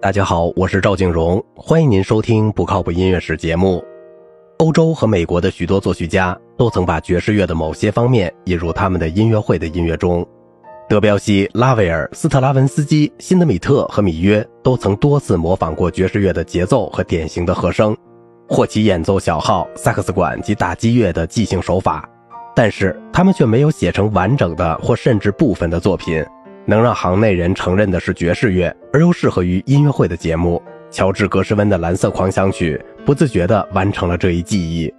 大家好，我是赵静荣，欢迎您收听《不靠谱音乐史》节目。欧洲和美国的许多作曲家都曾把爵士乐的某些方面引入他们的音乐会的音乐中。德彪西、拉威尔、斯特拉文斯基、辛德米特和米约都曾多次模仿过爵士乐的节奏和典型的和声，或其演奏小号、萨克斯管及打击乐的即兴手法，但是他们却没有写成完整的或甚至部分的作品。能让行内人承认的是爵士乐，而又适合于音乐会的节目。乔治·格什温的《蓝色狂想曲》不自觉地完成了这一记忆。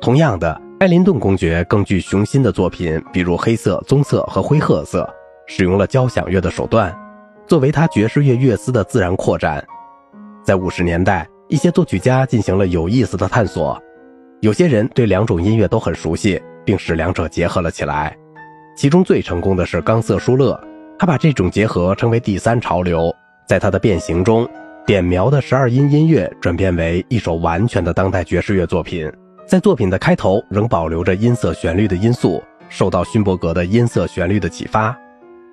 同样的，艾林顿公爵更具雄心的作品，比如黑色、棕色和灰褐色，使用了交响乐的手段，作为他爵士乐乐思的自然扩展。在五十年代，一些作曲家进行了有意思的探索，有些人对两种音乐都很熟悉，并使两者结合了起来。其中最成功的是冈瑟·舒勒。他把这种结合称为第三潮流，在他的变形中，点描的十二音音乐转变为一首完全的当代爵士乐作品。在作品的开头仍保留着音色旋律的因素，受到勋伯格的音色旋律的启发。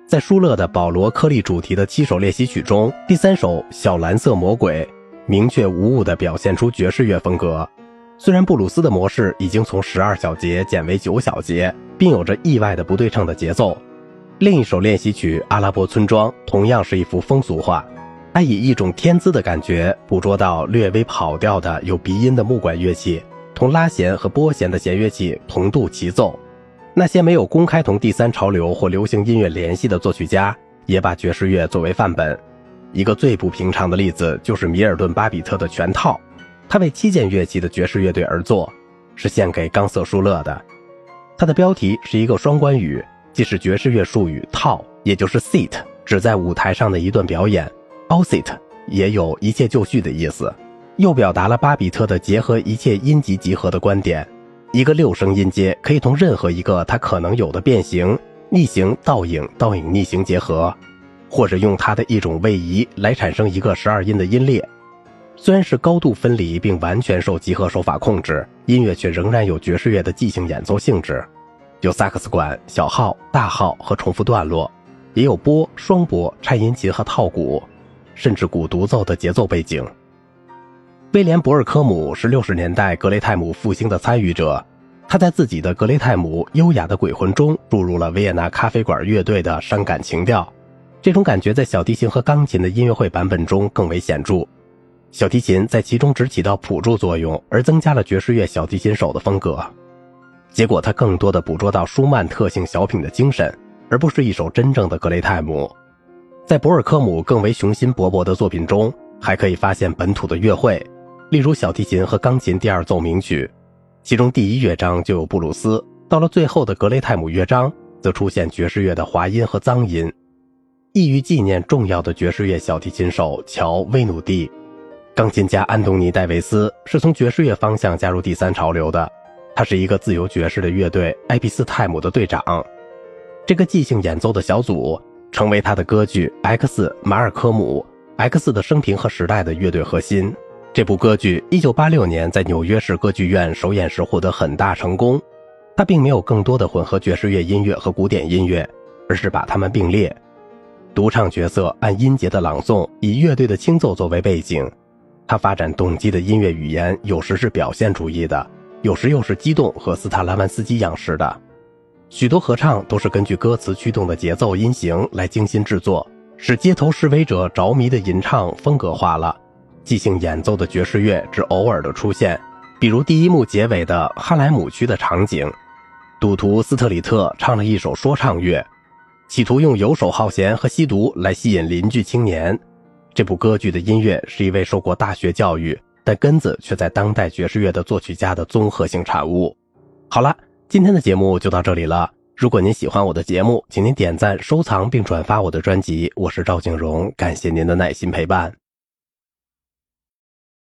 在舒勒的保罗颗粒主题的七首练习曲中，第三首小蓝色魔鬼明确无误地表现出爵士乐风格。虽然布鲁斯的模式已经从十二小节减为九小节，并有着意外的不对称的节奏。另一首练习曲《阿拉伯村庄》同样是一幅风俗画，它以一种天资的感觉捕捉到略微跑调的有鼻音的木管乐器，同拉弦和拨弦的弦乐器同度齐奏。那些没有公开同第三潮流或流行音乐联系的作曲家，也把爵士乐作为范本。一个最不平常的例子就是米尔顿·巴比特的全套，他为七件乐器的爵士乐队而作，是献给冈瑟·舒勒的。它的标题是一个双关语。既是爵士乐术语“套”，也就是 “sit”，指在舞台上的一段表演；“all sit” 也有一切就绪的意思，又表达了巴比特的结合一切音级集合的观点。一个六声音阶可以同任何一个它可能有的变形、逆行、倒影、倒影逆行结合，或者用它的一种位移来产生一个十二音的音列。虽然是高度分离并完全受集合手法控制，音乐却仍然有爵士乐的即兴演奏性质。有萨克斯管、小号、大号和重复段落，也有拨、双拨、颤音琴和套鼓，甚至鼓独奏的节奏背景。威廉·博尔科姆是六十年代格雷泰姆复兴的参与者，他在自己的《格雷泰姆优雅的鬼魂》中注入了维也纳咖啡馆乐队的伤感情调，这种感觉在小提琴和钢琴的音乐会版本中更为显著。小提琴在其中只起到辅助作用，而增加了爵士乐小提琴手的风格。结果，他更多的捕捉到舒曼特性小品的精神，而不是一首真正的格雷泰姆。在博尔科姆更为雄心勃勃的作品中，还可以发现本土的乐会，例如小提琴和钢琴第二奏鸣曲，其中第一乐章就有布鲁斯，到了最后的格雷泰姆乐章，则出现爵士乐的滑音和脏音，意欲纪念重要的爵士乐小提琴手乔·威努蒂。钢琴家安东尼·戴维斯是从爵士乐方向加入第三潮流的。他是一个自由爵士的乐队埃比斯泰姆的队长，这个即兴演奏的小组成为他的歌剧《X 马尔科姆》X 的生平和时代的乐队核心。这部歌剧1986年在纽约市歌剧院首演时获得很大成功。他并没有更多的混合爵士乐音乐和古典音乐，而是把它们并列。独唱角色按音节的朗诵，以乐队的轻奏作为背景。他发展动机的音乐语言有时是表现主义的。有时又是激动和斯塔拉万斯基样式的，许多合唱都是根据歌词驱动的节奏音型来精心制作，使街头示威者着迷的吟唱风格化了。即兴演奏的爵士乐只偶尔的出现，比如第一幕结尾的哈莱姆区的场景，赌徒斯特里特唱了一首说唱乐，企图用游手好闲和吸毒来吸引邻居青年。这部歌剧的音乐是一位受过大学教育。但根子却在当代爵士乐的作曲家的综合性产物。好了，今天的节目就到这里了。如果您喜欢我的节目，请您点赞、收藏并转发我的专辑。我是赵景荣，感谢您的耐心陪伴。